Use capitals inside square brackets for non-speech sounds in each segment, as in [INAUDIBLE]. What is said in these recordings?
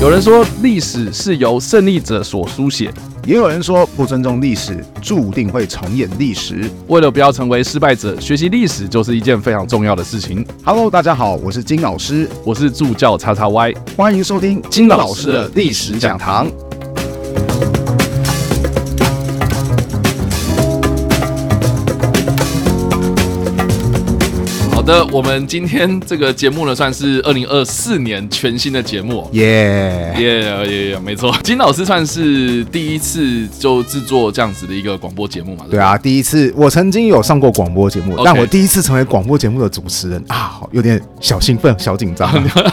有人说历史是由胜利者所书写，也有人说不尊重历史，注定会重演历史。为了不要成为失败者，学习历史就是一件非常重要的事情。Hello，大家好，我是金老师，我是助教叉叉 Y，欢迎收听金老师的历史讲堂。那我们今天这个节目呢，算是二零二四年全新的节目，耶耶耶耶，没错，金老师算是第一次就制作这样子的一个广播节目嘛？对，对啊，第一次，我曾经有上过广播节目.但我第一次成为广播节目的主持人啊，有点小兴奋、小紧张。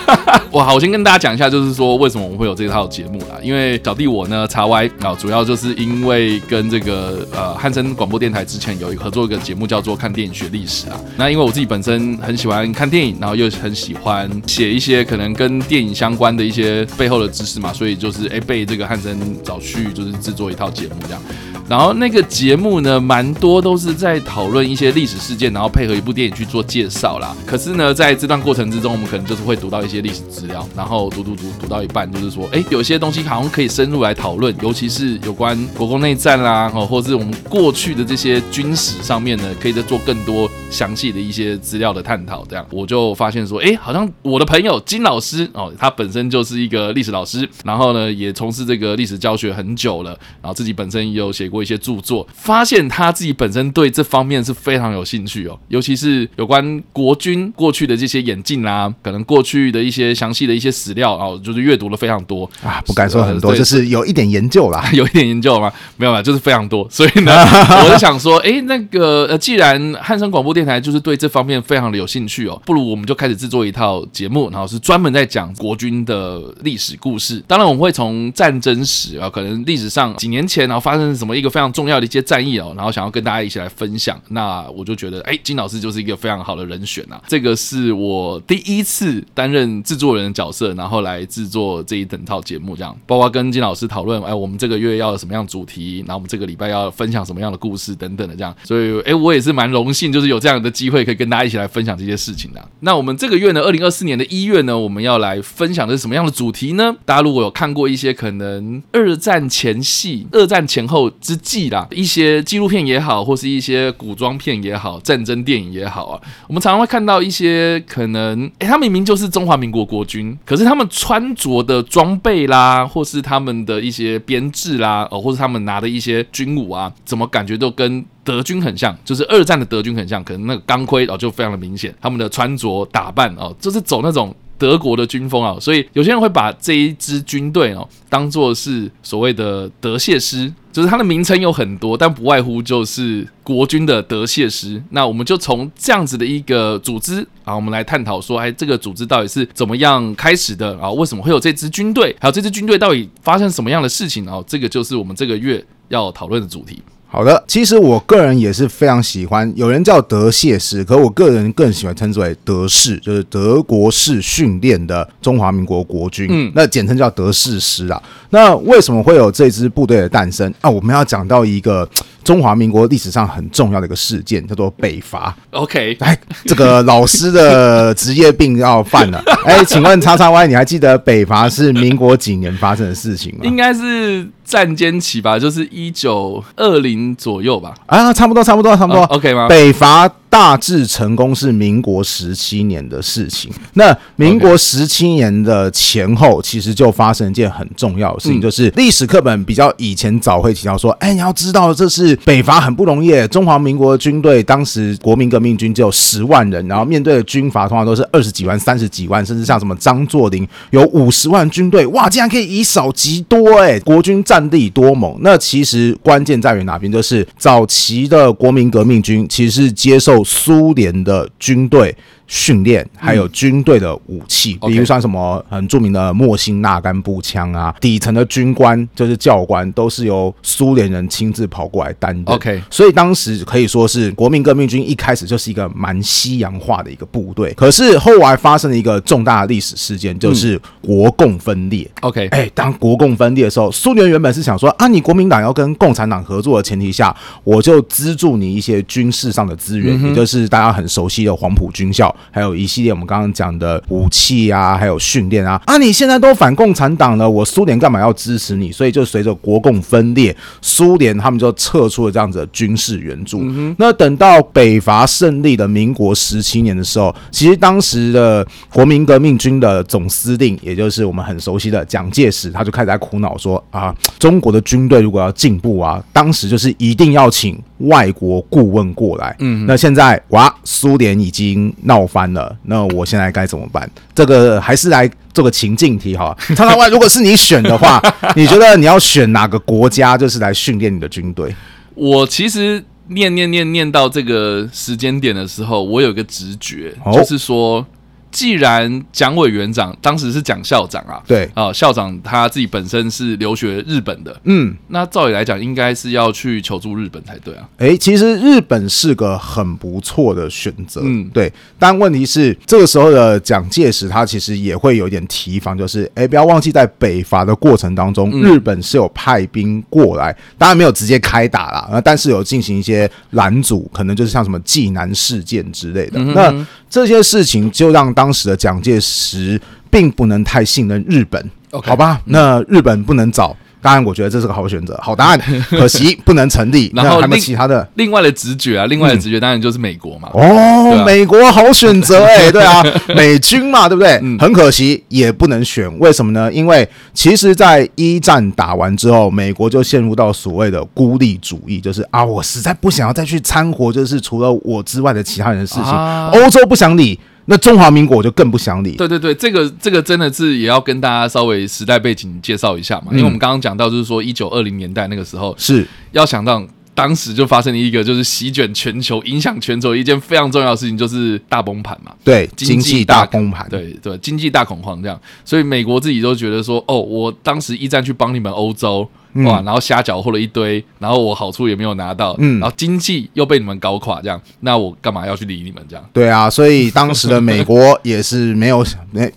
[LAUGHS] 哇，好，我先跟大家讲一下，就是说为什么我们会有这套节目啦？因为小弟我呢，查歪啊，主要就是因为跟这个呃汉森广播电台之前有一个合作一个节目叫做《看电影学历史》啊。那因为我自己本身。很喜欢看电影，然后又很喜欢写一些可能跟电影相关的一些背后的知识嘛，所以就是哎被这个汉森找去就是制作一套节目这样。然后那个节目呢，蛮多都是在讨论一些历史事件，然后配合一部电影去做介绍啦。可是呢，在这段过程之中，我们可能就是会读到一些历史资料，然后读读读读到一半，就是说，哎，有些东西好像可以深入来讨论，尤其是有关国共内战啦，哦，或是我们过去的这些军史上面呢，可以再做更多详细的一些资料的探讨。这样，我就发现说，哎，好像我的朋友金老师哦，他本身就是一个历史老师，然后呢，也从事这个历史教学很久了，然后自己本身也有写过。一些著作，发现他自己本身对这方面是非常有兴趣哦，尤其是有关国军过去的这些演进啦，可能过去的一些详细的一些史料哦，就是阅读了非常多啊，不敢说很多，就是有一点研究啦，有一点研究吗？没有啦，就是非常多。所以呢，[LAUGHS] 我就想说，哎，那个呃，既然汉声广播电台就是对这方面非常的有兴趣哦，不如我们就开始制作一套节目，然后是专门在讲国军的历史故事。当然，我们会从战争史啊，可能历史上几年前然后发生什么一个。非常重要的一些战役哦，然后想要跟大家一起来分享，那我就觉得，哎，金老师就是一个非常好的人选啊。这个是我第一次担任制作人的角色，然后来制作这一整套节目，这样，包括跟金老师讨论，哎，我们这个月要什么样主题，然后我们这个礼拜要分享什么样的故事等等的这样，所以，哎，我也是蛮荣幸，就是有这这样的机会可以跟大家一起来分享这些事情的。那我们这个月呢，二零二四年的一月呢，我们要来分享的是什么样的主题呢？大家如果有看过一些可能二战前夕、二战前后之际啦，一些纪录片也好，或是一些古装片也好，战争电影也好啊，我们常常会看到一些可能，诶，他明明就是中华民国国军，可是他们穿着的装备啦，或是他们的一些编制啦，哦，或是他们拿的一些军武啊，怎么感觉都跟德军很像，就是二战的德军很像，可能那个钢盔哦就非常的明显，他们的穿着打扮哦，就是走那种。德国的军风啊，所以有些人会把这一支军队哦当做是所谓的德械师，就是它的名称有很多，但不外乎就是国军的德械师。那我们就从这样子的一个组织啊，我们来探讨说，哎，这个组织到底是怎么样开始的啊？为什么会有这支军队？还有这支军队到底发生什么样的事情啊？这个就是我们这个月要讨论的主题。好的，其实我个人也是非常喜欢，有人叫德械师，可我个人更喜欢称之为德式，就是德国式训练的中华民国国军，嗯，那简称叫德式师啊。那为什么会有这支部队的诞生啊？我们要讲到一个中华民国历史上很重要的一个事件，叫做北伐。OK，来，这个老师的职业病要犯了。[LAUGHS] 哎，请问叉叉 Y，你还记得北伐是民国几年发生的事情吗？应该是。战间起吧，就是一九二零左右吧。啊，差不多，差不多，差不多。Uh, OK 吗？北伐。大致成功是民国十七年的事情。那民国十七年的前后，其实就发生一件很重要的事情，就是历史课本比较以前早会提到说，哎，你要知道这是北伐很不容易。中华民国军队当时国民革命军只有十万人，然后面对的军阀通常都是二十几万、三十几万，甚至像什么张作霖有五十万军队，哇，竟然可以以少击多，哎，国军战力多猛。那其实关键在于哪边？就是早期的国民革命军其实是接受。苏联的军队。训练还有军队的武器，嗯、比如像什么很著名的莫辛纳甘步枪啊，底层的军官就是教官，都是由苏联人亲自跑过来担任。OK，所以当时可以说是国民革命军一开始就是一个蛮西洋化的一个部队。可是后来发生了一个重大的历史事件，就是国共分裂。OK，哎，当国共分裂的时候，苏联原本是想说啊，你国民党要跟共产党合作的前提下，我就资助你一些军事上的资源，嗯、也就是大家很熟悉的黄埔军校。还有一系列我们刚刚讲的武器啊，还有训练啊。啊，你现在都反共产党了，我苏联干嘛要支持你？所以就随着国共分裂，苏联他们就撤出了这样子的军事援助。嗯、那等到北伐胜利的民国十七年的时候，其实当时的国民革命军的总司令，也就是我们很熟悉的蒋介石，他就开始在苦恼说啊，中国的军队如果要进步啊，当时就是一定要请外国顾问过来。嗯，那现在哇，苏联已经闹翻了，那我现在该怎么办？这个还是来做个情境题哈。[LAUGHS] 常常外，如果是你选的话，你觉得你要选哪个国家，就是来训练你的军队？我其实。念念念念到这个时间点的时候，我有个直觉，哦、就是说。既然蒋委员长当时是蒋校长啊，对啊，校长他自己本身是留学日本的，嗯，那照理来讲，应该是要去求助日本才对啊。哎、欸，其实日本是个很不错的选择，嗯，对。但问题是，这个时候的蒋介石他其实也会有点提防，就是哎、欸，不要忘记在北伐的过程当中，日本是有派兵过来，当然没有直接开打啦，但是有进行一些拦阻，可能就是像什么济南事件之类的。嗯、哼哼那这些事情就让当时的蒋介石并不能太信任日本，Okay, 好吧？那日本不能找，当然我觉得这是个好选择，好答案。[LAUGHS] 可惜不能成立。然后还有没其他的另外的直觉啊，另外的直觉当然就是美国嘛。哦，啊、美国好选择 [LAUGHS] 哎、欸，对啊，美军嘛，对不对？很可惜也不能选，为什么呢？因为其实，在一战打完之后，美国就陷入到所谓的孤立主义，就是啊，我实在不想要再去掺和，就是除了我之外的其他人的事情。啊、欧洲不想理。那中华民国我就更不想理。对对对，这个这个真的是也要跟大家稍微时代背景介绍一下嘛，嗯、因为我们刚刚讲到就是说一九二零年代那个时候是要想到当时就发生了一个就是席卷全球、影响全球一件非常重要的事情，就是大崩盘嘛。对，经济大崩盘。对对，经济大恐慌这样，所以美国自己都觉得说，哦，我当时一战去帮你们欧洲。哇，然后瞎搅和了一堆，然后我好处也没有拿到，嗯，然后经济又被你们搞垮，这样，那我干嘛要去理你们这样？对啊，所以当时的美国也是没有，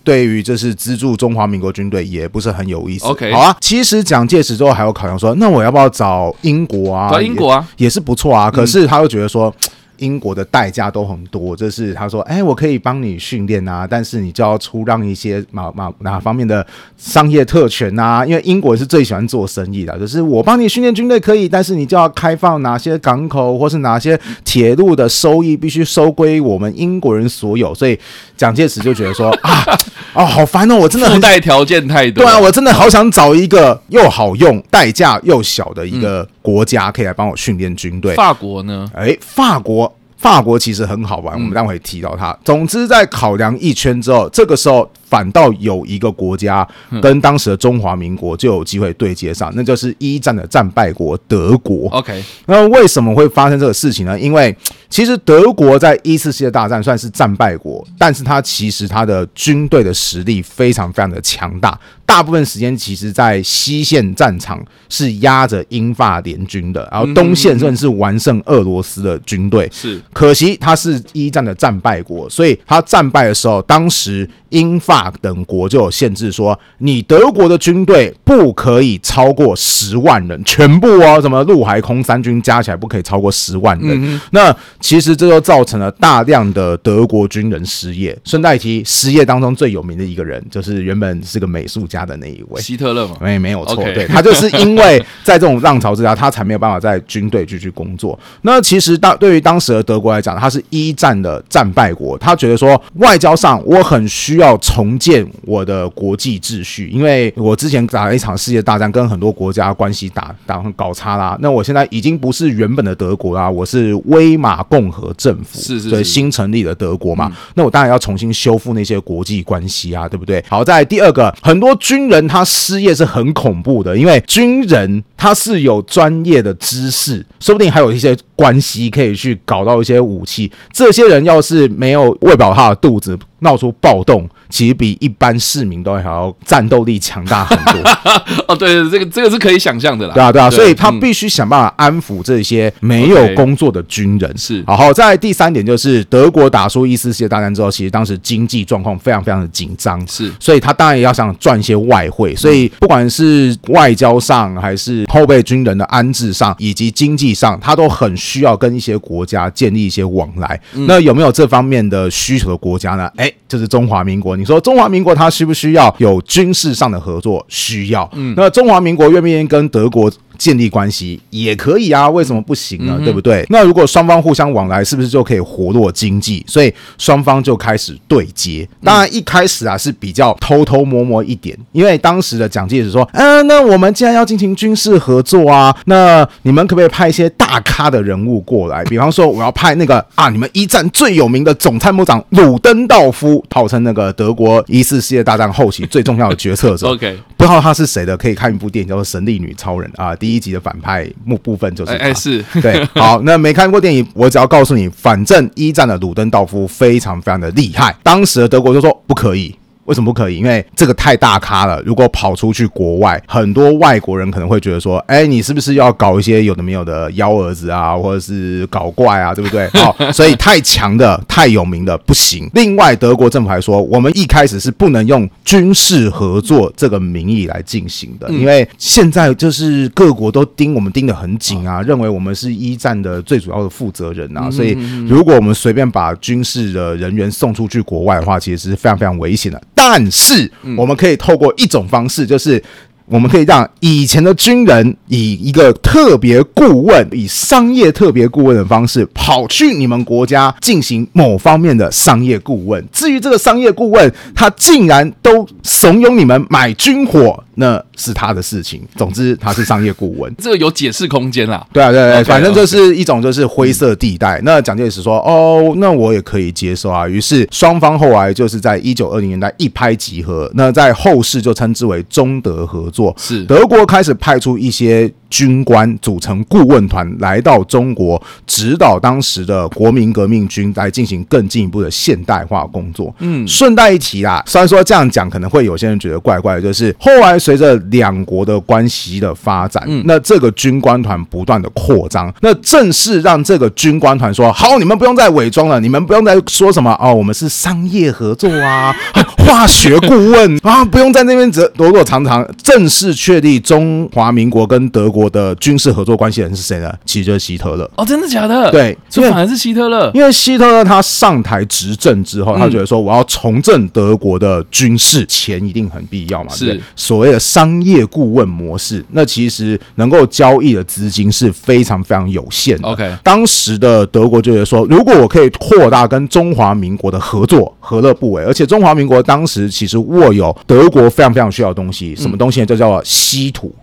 对于就是资助中华民国军队也不是很有意思。OK，好啊，其实蒋介石之后还有考量说，那我要不要找英国啊？找英国啊，也，也是不错啊。可是他又觉得说。嗯英国的代价都很多，这是他说，哎、我可以帮你训练啊，但是你就要出让一些哪哪哪方面的商业特权啊，因为英国是最喜欢做生意的，就是我帮你训练军队可以，但是你就要开放哪些港口或是哪些铁路的收益必须收归我们英国人所有，所以蒋介石就觉得说啊，哦，好烦哦，我真的附带条件太多，对啊，我真的好想找一个又好用、代价又小的一个国家可以来帮我训练军队。法国呢？哎、欸，法国。法国其实很好玩，我们待会提到它。总之，在考量一圈之后，这个时候。反倒有一个国家跟当时的中华民国就有机会对接上，那就是一战的战败国德国。OK，那为什么会发生这个事情呢？因为其实德国在一次世界大战算是战败国，但是它其实它的军队的实力非常非常的强大，大部分时间其实在西线战场是压着英法联军的，然后东线甚至是完胜俄罗斯的军队。是，可惜它是一战的战败国，所以它战败的时候，当时。英法等国就有限制，说你德国的军队不可以超过十万人，全部哦，什么陆海空三军加起来不可以超过十万人。嗯、那其实这就造成了大量的德国军人失业。顺带提，失业当中最有名的一个人，就是原本是个美术家的那一位希特勒嘛？没没有错.对，他就是因为在这种浪潮之下，他才没有办法在军队继续工作。那其实当对于当时的德国来讲，他是一战的战败国，他觉得说外交上我很需要。要重建我的国际秩序，因为我之前打了一场世界大战，跟很多国家关系打打搞差啦。那我现在已经不是原本的德国啦，我是威玛共和政府，是是，是对新成立的德国嘛。嗯、那我当然要重新修复那些国际关系啊，对不对？好，在第二个，很多军人他失业是很恐怖的，因为军人他是有专业的知识，说不定还有一些关系可以去搞到一些武器。这些人要是没有喂饱他的肚子，闹出暴动，其实比一般市民都还要战斗力强大很多。[LAUGHS] 哦，对对，这个这个是可以想象的啦。对啊，对啊，对所以他必须想办法安抚这些没有工作的军人。是，好，好，在第三点就是德国打输一次世界大战之后，其实当时经济状况非常非常的紧张。是，所以他当然也要想赚一些外汇。所以不管是外交上还是后备军人的安置上以及经济上，他都很需要跟一些国家建立一些往来。嗯、那有没有这方面的需求的国家呢？哎，就是中华民国。你说中华民国它需不需要有军事上的合作？需要。嗯，那中华民国愿不愿意跟德国建立关系也可以啊，为什么不行呢？嗯、对不对？那如果双方互相往来，是不是就可以活络经济？所以双方就开始对接。当然一开始啊是比较偷偷摸摸一点，因为当时的蒋介石说：“嗯、呃，那我们既然要进行军事合作啊，那你们可不可以派一些大咖的人物过来？比方说，我要派那个啊，你们一战最有名的总参谋长鲁登道夫，号称那个德国一次世界大战后期最重要的决策者。OK，不知道他是谁的，可以看一部电影叫做《神力女超人》啊，第一集的反派部部分就是他，哎，是对，好，那没看过电影，我只要告诉你，反正一战的鲁登道夫非常非常的厉害，当时的德国就说不可以。为什么不可以？因为这个太大咖了。如果跑出去国外，很多外国人可能会觉得说：“哎，你是不是要搞一些有的没有的幺蛾子啊，或者是搞怪啊，对不对？” [LAUGHS] 好，所以太强的、太有名的不行。另外，德国政府还说，我们一开始是不能用军事合作这个名义来进行的，因为现在就是各国都盯我们盯得很紧啊，认为我们是一战的最主要的负责人啊。所以，如果我们随便把军事的人员送出去国外的话，其实是非常非常危险的。但是我们可以透过一种方式，就是我们可以让以前的军人以一个特别顾问，以商业特别顾问的方式跑去你们国家进行某方面的商业顾问。至于这个商业顾问，他竟然都怂恿你们买军火。那是他的事情。总之，他是商业顾问，这个有解释空间啦。对啊，对对，对，反正就是一种就是灰色地带。那蒋介石说：“哦，那我也可以接受啊。”于是双方后来就是在一九二零年代一拍即合。那在后世就称之为中德合作。是德国开始派出一些。军官组成顾问团来到中国，指导当时的国民革命军来进行更进一步的现代化工作。嗯，顺带一提啦，虽然说这样讲可能会有些人觉得怪怪的，就是后来随着两国的关系的发展，嗯，那这个军官团不断的扩张，那正是让这个军官团说：“好，你们不用再伪装了，你们不用再说什么哦，我们是商业合作啊，[LAUGHS] 化学顾问啊，不用在那边躲躲藏藏，正式确立中华民国跟德国。”我的军事合作关系人是谁呢？其实就是希特勒哦，真的假的？对，这反而是希特勒，因为希特勒他上台执政之后，他觉得说我要重振德国的军事，钱一定很必要嘛，是所谓的商业顾问模式。那其实能够交易的资金是非常非常有限的。OK，当时的德国就觉得说，如果我可以扩大跟中华民国的合作，何乐不为？而且中华民国当时其实握有德国非常非常需要的东西，什么东西呢？就叫做稀土。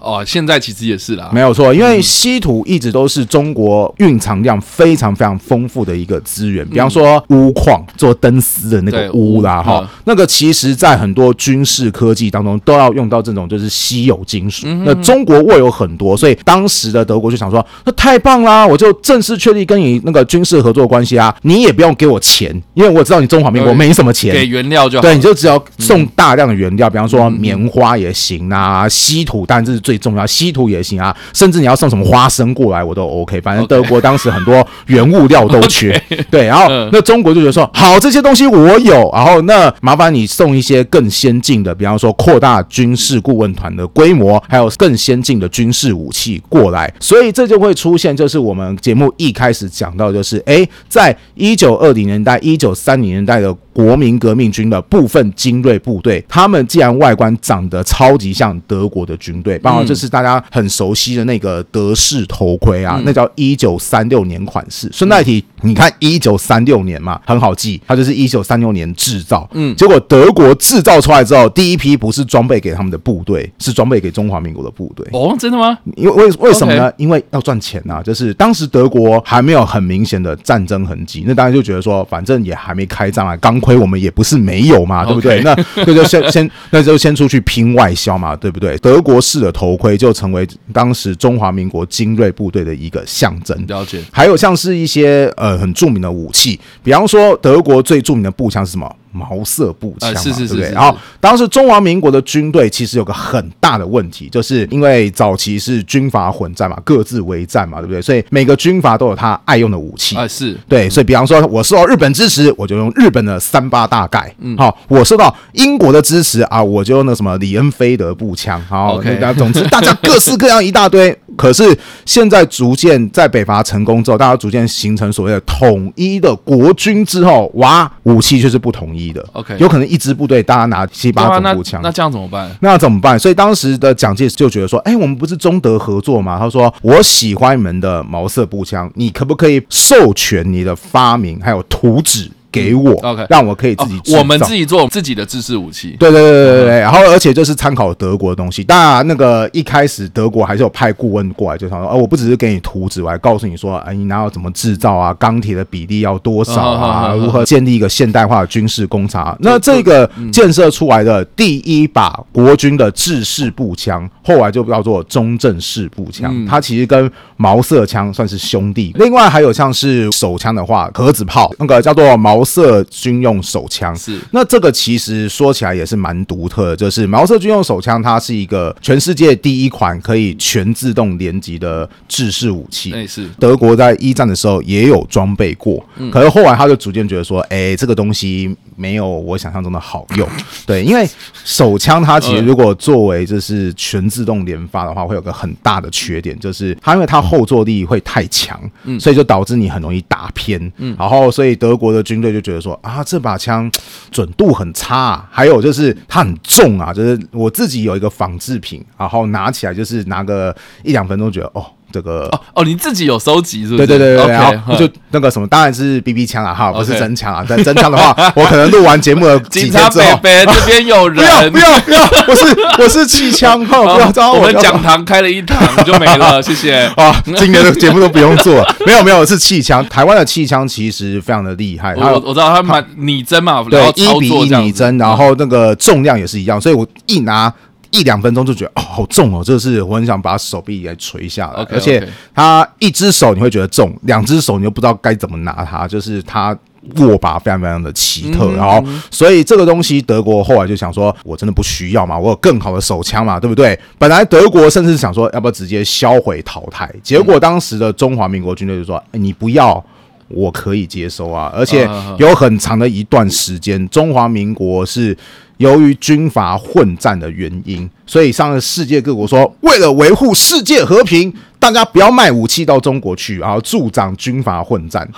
哦，现在其实也是啦，没有错，因为稀土一直都是中国蕴藏量非常非常丰富的一个资源。比方说钨矿做灯丝的那个钨啦，哈，那个其实在很多军事科技当中都要用到这种就是稀有金属。那中国握有很多，所以当时的德国就想说，那太棒啦，我就正式确立跟你那个军事合作关系啊，你也不用给我钱，因为我知道你中华民国没什么钱，给原料就好，对，你就只要送大量的原料，比方说棉花也行啊，稀土但这是最重要，稀土也行啊，甚至你要送什么花生过来，我都 OK。反正德国当时很多原物料都缺，[LAUGHS] 对。然后那中国就觉得说，好，这些东西我有，然后那麻烦你送一些更先进的，比方说扩大军事顾问团的规模，还有更先进的军事武器过来。所以这就会出现，就是我们节目一开始讲到，就是诶，在一九二零年代、一九三零年代的。国民革命军的部分精锐部队，他们既然外观长得超级像德国的军队，包括这是大家很熟悉的那个德式头盔啊，那叫一九三六年款式。顺带提，你看一九三六年嘛，很好记，它就是一九三六年制造。嗯，结果德国制造出来之后，第一批不是装备给他们的部队，是装备给中华民国的部队。哦，真的吗？因为为为什么呢？因为要赚钱呐，就是当时德国还没有很明显的战争痕迹，那大家就觉得说，反正也还没开战啊，钢盔我们也不是没有嘛，对不对？那 [LAUGHS] 那就先先那就先出去拼外销嘛，对不对？德国式的头盔就成为当时中华民国精锐部队的一个象征。了解。还有像是一些呃很著名的武器，比方说德国最著名的步枪是什么？毛瑟步枪嘛，是是是，对不对？然后当时中华民国的军队其实有个很大的问题，就是因为早期是军阀混战嘛，各自为战嘛，对不对？所以每个军阀都有他爱用的武器啊，是对。所以比方说，我受到日本支持，我就用日本的三八大盖，嗯，好，我受到英国的支持啊，我就用那什么李恩菲德步枪，好总之大家各式各样一大堆。可是现在逐渐在北伐成功之后，大家逐渐形成所谓的统一的国军之后，哇，武器却是不统一的。OK，有可能一支部队大家拿七八种步枪，那这样怎么办？那怎么办？所以当时的蒋介石就觉得说，哎，我们不是中德合作吗？他说，我喜欢你们的毛瑟步枪，你可不可以授权你的发明还有图纸？给我，OK，让我可以自己做，我们自己做自己的制式武器。对对对对对对，然后而且就是参考德国的东西。当然，那个一开始德国还是有派顾问过来，就想说，哦，我不只是给你图纸，我还告诉你说，哎，你哪有怎么制造啊？钢铁的比例要多少啊？如何建立一个现代化的军事工厂？那这个建设出来的第一把国军的制式步枪，后来就叫做中正式步枪。它其实跟毛瑟枪算是兄弟。另外还有像是手枪的话，盒子炮，那个叫做毛。毛瑟军用手枪。是，那这个其实说起来也是蛮独特的，就是毛瑟军用手枪，它是一个全世界第一款可以全自动连击的制式武器。哎，是。德国在一战的时候也有装备过，可是后来他就逐渐觉得说，哎，这个东西没有我想象中的好用。[LAUGHS] 对，因为手枪它其实如果作为就是全自动连发的话，会有个很大的缺点，就是它因为它后坐力会太强，所以就导致你很容易打偏。嗯，然后所以德国的军队。就觉得说啊，这把枪准度很差啊，还有就是它很重啊，就是我自己有一个仿制品，然后拿起来就是拿个一两分钟，觉得哦。这个哦哦，你自己有收集是不是？对对对对，然后就那个什么，当然是 BB 枪啊，哈，不是真枪啊。但真枪的话，[LAUGHS] 我可能录完节目的警察伯伯这边有人，不要不要不要，我是我是气枪，哈，不要招我。我们讲堂开了一堂就没了，[LAUGHS] 谢谢啊。今年的节目都不用做了，没有没有，是气枪。台湾的气枪其实非常的厉害，我我知道他们拟真嘛，对，一比一拟真，然后那个重量也是一样，所以我一拿。一两分钟就觉得哦，好重哦，这是我很想把手臂给垂下来。而且他一只手你会觉得重，两只手你又不知道该怎么拿它，就是它握把非常非常的奇特。然后，所以这个东西德国后来就想说，我真的不需要嘛，我有更好的手枪嘛，对不对？本来德国甚至想说要不要直接销毁淘汰，结果当时的中华民国军队就说，欸，你不要，我可以接收啊。而且有很长的一段时间，中华民国是。由于军阀混战的原因，所以上了世界各国说，为了维护世界和平，大家不要卖武器到中国去，啊助长军阀混战。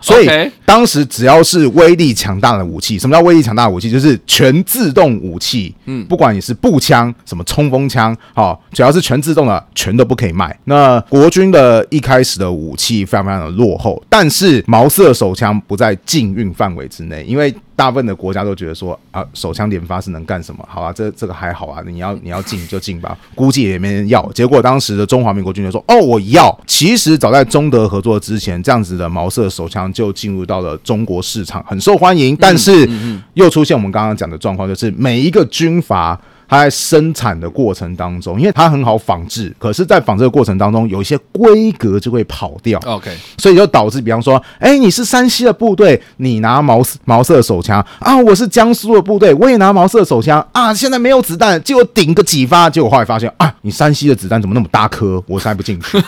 所以当时只要是威力强大的武器，什么叫威力强大的武器？就是全自动武器。嗯，不管你是步枪、什么冲锋枪，好，只要是全自动的，全都不可以卖。那国军的一开始的武器非常非常的落后，但是毛瑟手枪不在禁运范围之内，因为大部分的国家都觉得说啊，手枪连发是能干什么？好啊，这这个还好啊，你要你要禁就禁吧，估计也没人要。结果当时的中华民国军队说，哦，我要。其实早在中德合作之前，这样子的毛瑟手枪。就进入到了中国市场，很受欢迎。但是又出现我们刚刚讲的状况，就是每一个军阀它在生产的过程当中，因为它很好仿制，可是，在仿制的过程当中，有一些规格就会跑掉。OK，所以就导致，比方说，哎，你是山西的部队，你拿毛毛瑟手枪啊；我是江苏的部队，我也拿毛瑟手枪啊。现在没有子弹，结果顶个几发，结果后来发现啊，你山西的子弹怎么那么大颗，我塞不进去，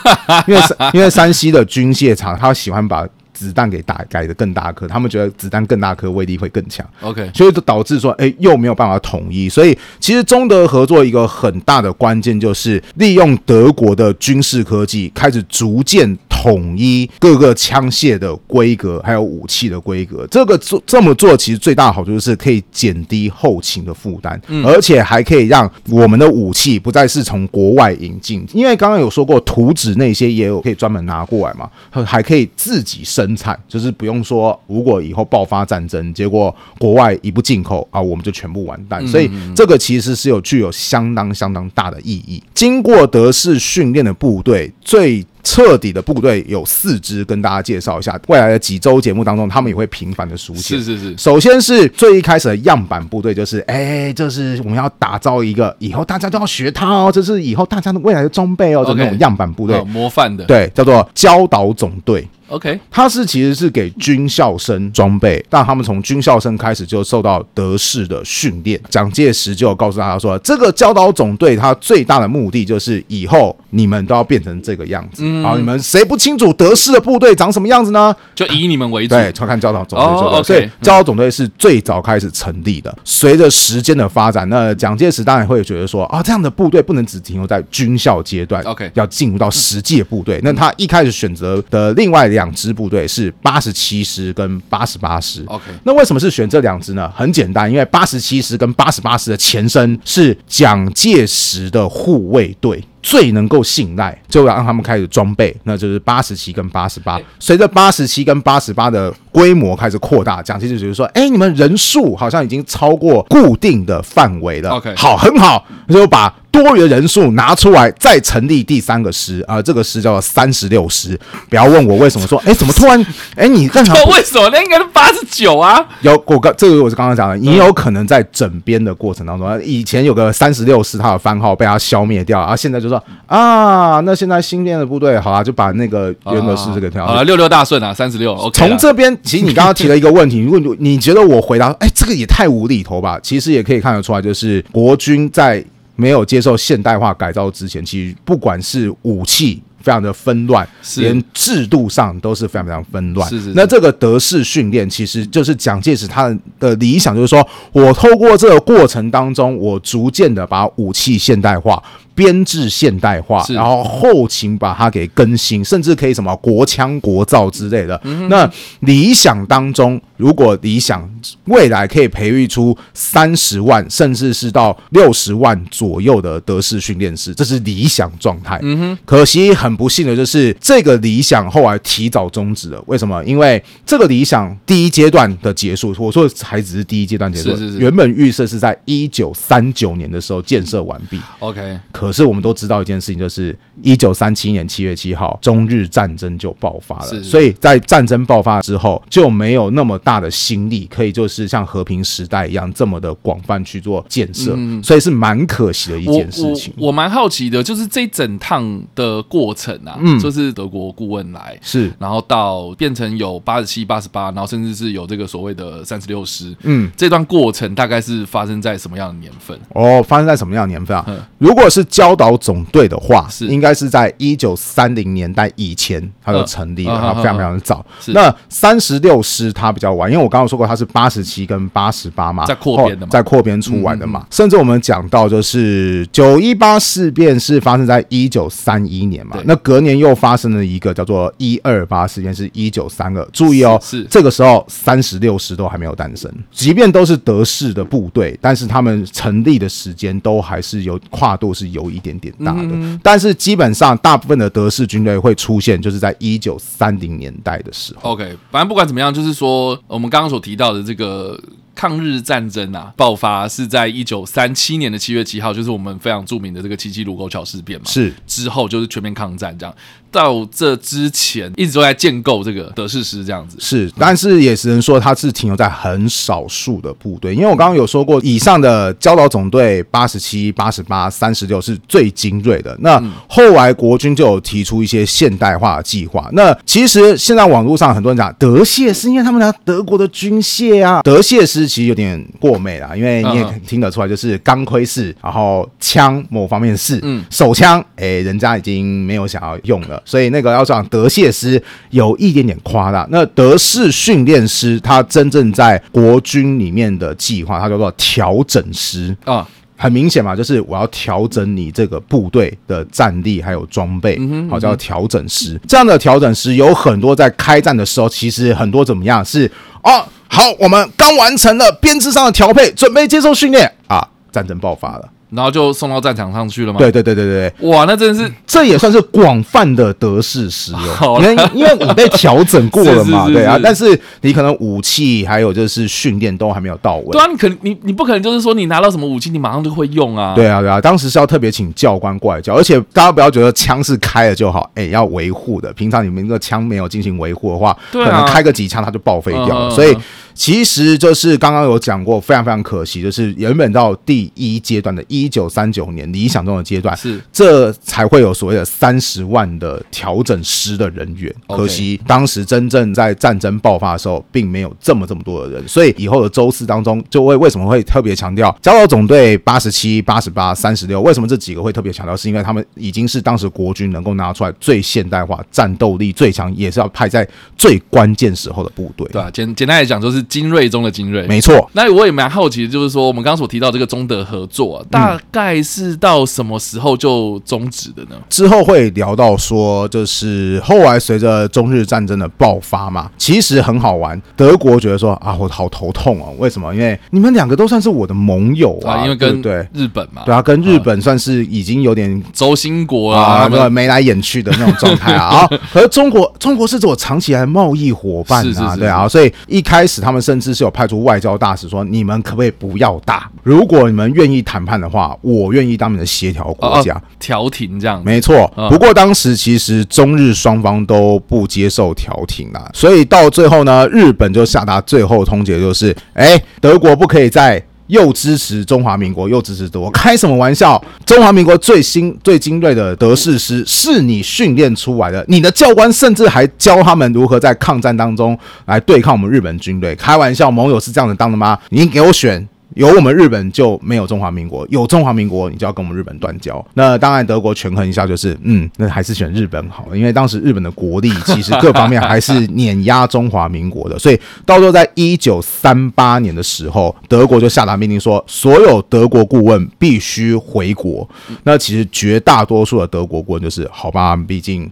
因为 [LAUGHS] 因为山西的军械厂，他喜欢把。子弹给打改的更大颗，他们觉得子弹更大颗威力会更强。OK，所以就导致说，哎，又没有办法统一。所以其实中德合作一个很大的关键就是利用德国的军事科技，开始逐渐统一各个枪械的规格，还有武器的规格。这个做这么做，其实最大的好处就是可以减低后勤的负担，而且还可以让我们的武器不再是从国外引进。因为刚刚有说过，图纸那些也有可以专门拿过来嘛，还可以自己生。生产就是不用说，如果以后爆发战争，结果国外一不进口啊，我们就全部完蛋。所以这个其实是有具有相当相当大的意义。经过德式训练的部队，最彻底的部队有四支，跟大家介绍一下。未来的几周节目当中，他们也会频繁的出现。是是是。首先是最一开始的样板部队，就是哎，这是我们要打造一个以后大家都要学它哦，这是以后大家的未来的装备哦，就那种样板部队，模范的。对，叫做教导总队。OK，它是其实是给军校生装备，但他们从军校生开始就受到德式的训练。蒋介石就告诉大家说，这个教导总队它最大的目的就是以后你们都要变成这个样子。嗯，好，你们谁不清楚德式的部队长什么样子呢？就以你们为主。对，查看教导总队。哦，OK，所以教导总队是最早开始成立的。随着时间的发展，那蒋介石当然会觉得说啊，这样的部队不能只停留在军校阶段，OK，要进入到实际的部队。那他一开始选择的另外两支部队是八十七师跟八十八师，OK。那为什么是选这两支呢？很简单，因为八十七师跟八十八师的前身是蒋介石的护卫队。最能够信赖，就要让他们开始装备，那就是八十七跟八十八。随着八十七跟八十八的规模开始扩大，蒋介石就觉得说：“哎，你们人数好像已经超过固定的范围了。” OK，好，很好，就把。多余的人数拿出来，再成立第三个师啊、呃，这个师叫做三十六师。不要问我为什么说，哎，怎么突然，哎，你正常？为什么？那应该是八十九啊。有我刚这个我是刚刚讲的，你有可能在整编的过程当中，嗯、以前有个三十六师，他的番号被他消灭掉，然后现在就说啊，那现在新编的部队，好啊，就把那个原本是这个调啊，六六大顺啊，三十六。从这边，其实你刚刚提了一个问题，[LAUGHS] 如果你觉得我回答，哎，这个也太无厘头吧？其实也可以看得出来，就是国军在。没有接受现代化改造之前，其实不管是武器非常的纷乱，连制度上都是非常非常纷乱。是是是。那这个德式训练，其实就是蒋介石他的理想，就是说我透过这个过程当中，我逐渐的把武器现代化。编制现代化，然后后勤把它给更新，甚至可以什么国枪国造之类的。嗯、那理想当中，如果理想未来可以培育出三十万，甚至是到六十万左右的德式训练师，这是理想状态。嗯哼，可惜很不幸的就是这个理想后来提早终止了。为什么？因为这个理想第一阶段的结束，我说还只是第一阶段结束。是是是。原本预设是在一九三九年的时候建设完毕。OK，[LAUGHS] 可。是我们都知道一件事情，就是一九三七年七月七号，中日战争就爆发了。是是，所以在战争爆发之后，就没有那么大的心力，可以就是像和平时代一样这么的广泛去做建设。嗯，所以是蛮可惜的一件事情。我蛮好奇的，就是这一整趟的过程啊，嗯，就是德国顾问来是，然后到变成有八十七、八十八，然后甚至是有这个所谓的三十六师，嗯，这段过程大概是发生在什么样的年份？哦，发生在什么样的年份啊？嗯，如果是。教导总队的话，是应该是在一九三零年代以前，它就成立了，它非常非常的早。那三十六师它比较晚，因为我刚刚说过它是八十七跟八十八嘛，在扩编的嘛，在扩编出完的嘛。甚至我们讲到就是九一八事变是发生在一九三一年嘛，那隔年又发生了一个叫做一二八事件，是一九三二。注意哦，是这个时候三十六师都还没有诞生，即便都是德式的部队，但是他们成立的时间都还是有跨度是有。一点点大的，但是基本上大部分的德式军队会出现，就是在一九三零年代的时候。OK，反正不管怎么样，就是说我们刚刚所提到的这个抗日战争啊，爆发是在一九三七年的七月七号，就是我们非常著名的这个七七卢沟桥事变嘛。是之后就是全面抗战这样。到这之前一直都在建构这个德式师这样子，是，但是也只能说它是停留在很少数的部队，因为我刚刚有说过，以上的教导总队八十七、八十八、三十六是最精锐的。那后来国军就有提出一些现代化的计划。那其实现在网络上很多人讲德械师，因为他们拿德国的军械啊，德械师其实有点过美了，因为你也听得出来，就是钢盔式，然后枪某方面是，嗯，手枪，哎，人家已经没有想要用了。所以那个要讲德械师有一点点夸大，那德式训练师他真正在国军里面的计划，他叫做调整师啊，很明显嘛，就是我要调整你这个部队的战力还有装备，好叫调整师。这样的调整师有很多在开战的时候，其实很多怎么样是哦，好，我们刚完成了编制上的调配，准备接受训练啊，战争爆发了。然后就送到战场上去了吗？对对对对对，哇，那真的是，这也算是广泛的德式师哦。因为因为你被调整过了嘛，[LAUGHS] 对啊。但是你可能武器还有就是训练都还没有到位。对啊，你可你你不可能就是说你拿到什么武器，你马上就会用啊。对啊对啊，当时是要特别请教官过来教，而且大家不要觉得枪是开了就好，哎，要维护的。平常你们那个枪没有进行维护的话，可能开个几枪它就报废掉了。所以其实就是刚刚有讲过，非常非常可惜，就是原本到第一阶段的一九三九年理想中的阶段，是这才会有所谓的三十万的调整师的人员。可惜当时真正在战争爆发的时候，并没有这么这么多的人，所以以后的周四当中，就会为什么会特别强调教导总队八十七、八十八、三十六？为什么这几个会特别强调？是因为他们已经是当时国军能够拿出来最现代化、战斗力最强，也是要派在最关键时候的部队。对啊，简简单来讲，就是精锐中的精锐。没错。那我也蛮好奇的，就是说我们刚刚所提到这个中德合作，啊，大概是到什么时候就终止的呢？之后会聊到说，就是后来随着中日战争的爆发嘛，其实很好玩。德国觉得说啊，我好头痛哦，为什么？因为你们两个都算是我的盟友啊，啊因为跟对日本嘛，对啊，跟日本算是已经有点轴心国啊，对，眉来眼去的那种状态啊。啊，[LAUGHS] 可是中国，中国是我长期来贸易伙伴啊，对啊，所以一开始他们甚至是有派出外交大使说，你们可不可以不要打？如果你们愿意谈判的话，我愿意当你的协调国家，调停这样。没错，不过当时其实中日双方都不接受调停啦，所以到最后呢，日本就下达最后通牒，就是哎，德国不可以再。又支持中华民国，又支持德国，开什么玩笑？中华民国最新最精锐的德式师是你训练出来的，你的教官甚至还教他们如何在抗战当中来对抗我们日本军队。开玩笑，盟友是这样子当的吗？你给我选。有我们日本就没有中华民国，有中华民国你就要跟我们日本断交。那当然，德国权衡一下，就是嗯，那还是选日本好了，因为当时日本的国力其实各方面还是碾压中华民国的。所以到时候在一九三八年的时候，德国就下达命令说，所有德国顾问必须回国。那其实绝大多数的德国顾问就是好吧，毕竟。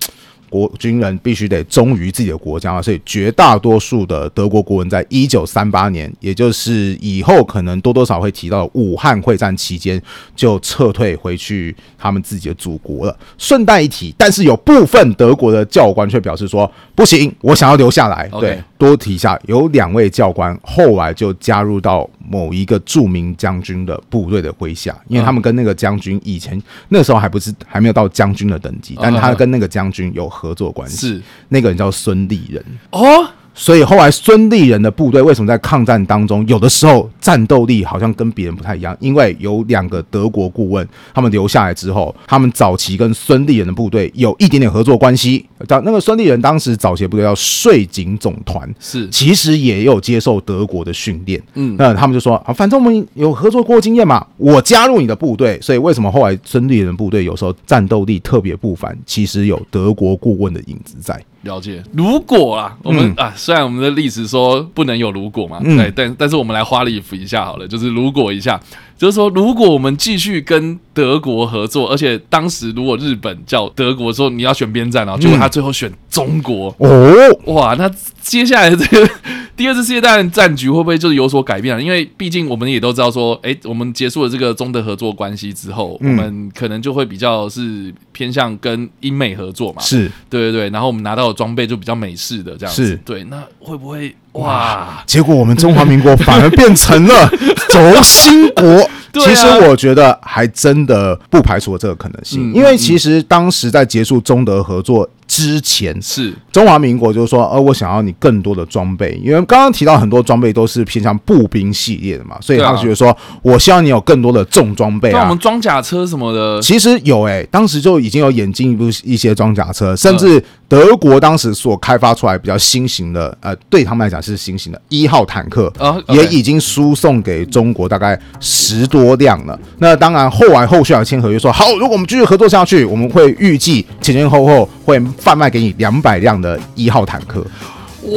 国军人必须得忠于自己的国家，所以绝大多数的德国国人在一九三八年，也就是以后可能多多少会提到的武汉会战期间，就撤退回去他们自己的祖国了。顺带一提，但是有部分德国的教官却表示说：“不行，我想要留下来。”对，多提一下，有两位教官后来就加入到某一个著名将军的部队的麾下，因为他们跟那个将军以前那时候还不是还没有到将军的等级，但他跟那个将军有合作关系。是那个人叫孙立人哦。所以后来孙立人的部队为什么在抗战当中有的时候战斗力好像跟别人不太一样？因为有两个德国顾问，他们留下来之后，他们早期跟孙立人的部队有一点点合作关系。叫那个孙立人当时早期的部队叫税警总团，是其实也有接受德国的训练。嗯，那他们就说啊，反正我们有合作过经验嘛，我加入你的部队。所以为什么后来孙立人的部队有时候战斗力特别不凡？其实有德国顾问的影子在。了解，如果啊，我们、嗯、啊，虽然我们的历史说不能有如果嘛，嗯、对，但但是我们来花里胡一下好了，就是如果一下，就是说，如果我们继续跟德国合作，而且当时如果日本叫德国说你要选边站，然后结果他最后选中国，哦，哇，那接下来这个。第二次世界大战战局会不会就是有所改变啊？因为毕竟我们也都知道说，哎，我们结束了这个中德合作关系之后，嗯、我们可能就会比较是偏向跟英美合作嘛。是，对对对。然后我们拿到的装备就比较美式的这样子。是，对。那会不会哇？结果我们中华民国反而变成了轴心国。[LAUGHS] 其实我觉得还真的不排除这个可能性，因为其实当时在结束中德合作。之前是中华民国，就是说，呃，我想要你更多的装备，因为刚刚提到很多装备都是偏向步兵系列的嘛，所以他觉得说，我希望你有更多的重装备啊。那我们装甲车什么的，其实有诶，当时就已经有引进一部一些装甲车，甚至德国当时所开发出来比较新型的，呃，对他们来讲是新型的一号坦克，也已经输送给中国大概十多辆了。那当然后来后续要签合约说，好，如果我们继续合作下去，我们会预计前前后后会。贩卖给你两百辆的一号坦克，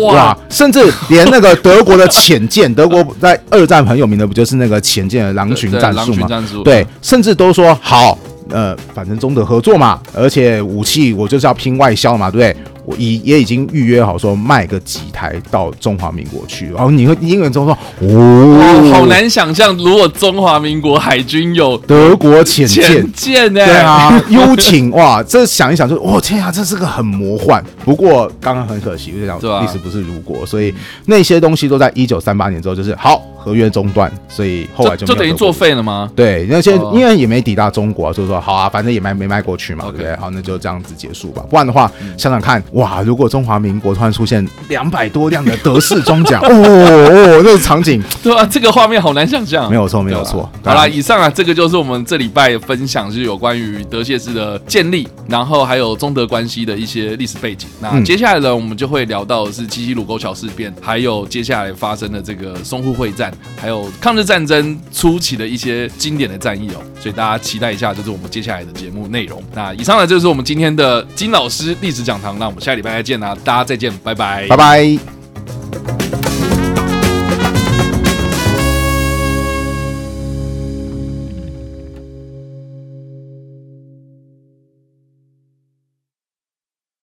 哇！甚至连那个德国的潜舰，德国在二战很有名的，不就是那个潜舰的狼群战术吗？对，甚至都说好，呃，反正中德合作嘛，而且武器我就是要拼外销嘛，对不对？我已也已经预约好说卖个几台到中华民国去，然后你会英文中说哦，好难想象，如果中华民国海军有德国潜舰舰呢？对啊，游艇哇，[LAUGHS] 这想一想就哦天啊，这是个很魔幻。不过刚刚很可惜，我就讲历史不是如果，所以那些东西都在一九三八年之后就是好。合约中断，所以后来就就等于作废了吗？对，那些因为也没抵达中国，所以说好啊，反正也卖没卖过去嘛，对不对？好，那就这样子结束吧。不然的话，想想看，我哇，如果中华民国突然出现两百多辆的德式装甲，哦 [LAUGHS] 哦，那个场景，对啊，这个画面好难想象。没有错，没有错。好了，以上啊，这个就是我们这礼拜分享，就是有关于德谢氏的建立，然后还有中德关系的一些历史背景。那接下来呢，我们就会聊到的是七七卢沟桥事变，还有接下来发生的这个淞沪会战，还有抗日战争初期的一些经典的战役哦。所以大家期待一下，就是我们接下来的节目内容。那以上呢，就是我们今天的金老师历史讲堂。那我们下礼拜再见啦大家再见拜拜。拜拜。